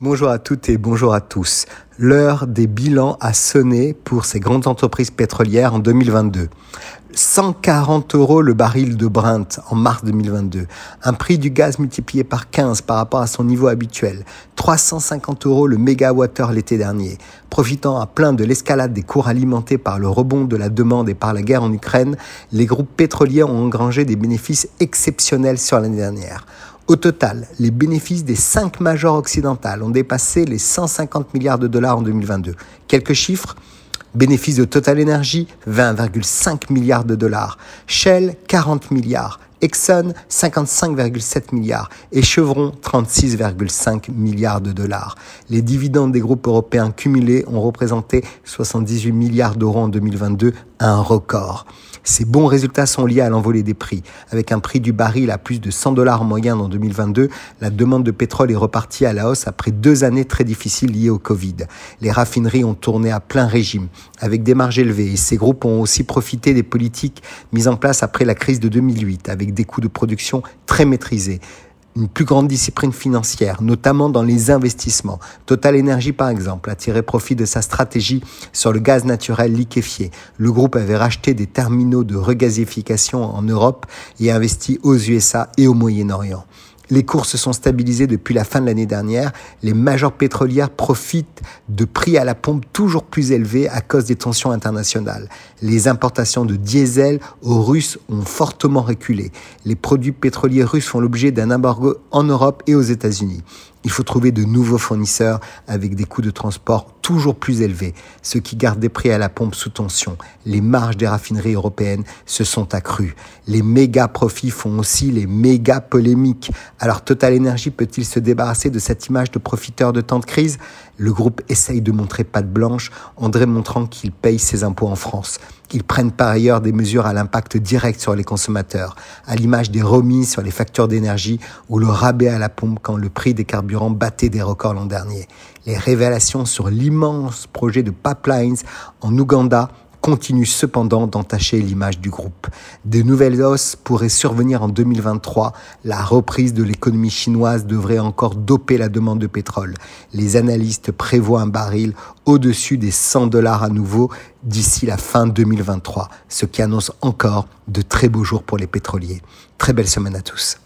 Bonjour à toutes et bonjour à tous. L'heure des bilans a sonné pour ces grandes entreprises pétrolières en 2022. 140 euros le baril de Brent en mars 2022. Un prix du gaz multiplié par 15 par rapport à son niveau habituel. 350 euros le mégawattheure l'été dernier. Profitant à plein de l'escalade des cours alimentés par le rebond de la demande et par la guerre en Ukraine, les groupes pétroliers ont engrangé des bénéfices exceptionnels sur l'année dernière. Au total, les bénéfices des cinq majors occidentales ont dépassé les 150 milliards de dollars en 2022. Quelques chiffres Bénéfices de Total Energy, 20,5 milliards de dollars. Shell, 40 milliards. Exxon 55,7 milliards et Chevron 36,5 milliards de dollars. Les dividendes des groupes européens cumulés ont représenté 78 milliards d'euros en 2022, un record. Ces bons résultats sont liés à l'envolée des prix. Avec un prix du baril à plus de 100 dollars en moyenne en 2022, la demande de pétrole est repartie à la hausse après deux années très difficiles liées au Covid. Les raffineries ont tourné à plein régime, avec des marges élevées, et ces groupes ont aussi profité des politiques mises en place après la crise de 2008, avec des coûts de production très maîtrisés une plus grande discipline financière, notamment dans les investissements. Total Energy, par exemple, a tiré profit de sa stratégie sur le gaz naturel liquéfié. Le groupe avait racheté des terminaux de regasification en Europe et investi aux USA et au Moyen-Orient. Les cours se sont stabilisés depuis la fin de l'année dernière. Les majors pétrolières profitent de prix à la pompe toujours plus élevés à cause des tensions internationales. Les importations de diesel aux Russes ont fortement reculé. Les produits pétroliers russes font l'objet d'un embargo en Europe et aux États-Unis. Il faut trouver de nouveaux fournisseurs avec des coûts de transport toujours plus élevés, ce qui garde des prix à la pompe sous tension. Les marges des raffineries européennes se sont accrues. Les méga profits font aussi les méga polémiques. Alors Total Energy peut-il se débarrasser de cette image de profiteur de temps de crise? Le groupe essaye de montrer patte blanche en démontrant qu'il paye ses impôts en France. Ils prennent par ailleurs des mesures à l'impact direct sur les consommateurs, à l'image des remises sur les factures d'énergie ou le rabais à la pompe quand le prix des carburants battait des records l'an dernier. Les révélations sur l'immense projet de pipelines en Ouganda continue cependant d'entacher l'image du groupe. De nouvelles hausses pourraient survenir en 2023. La reprise de l'économie chinoise devrait encore doper la demande de pétrole. Les analystes prévoient un baril au-dessus des 100 dollars à nouveau d'ici la fin 2023, ce qui annonce encore de très beaux jours pour les pétroliers. Très belle semaine à tous.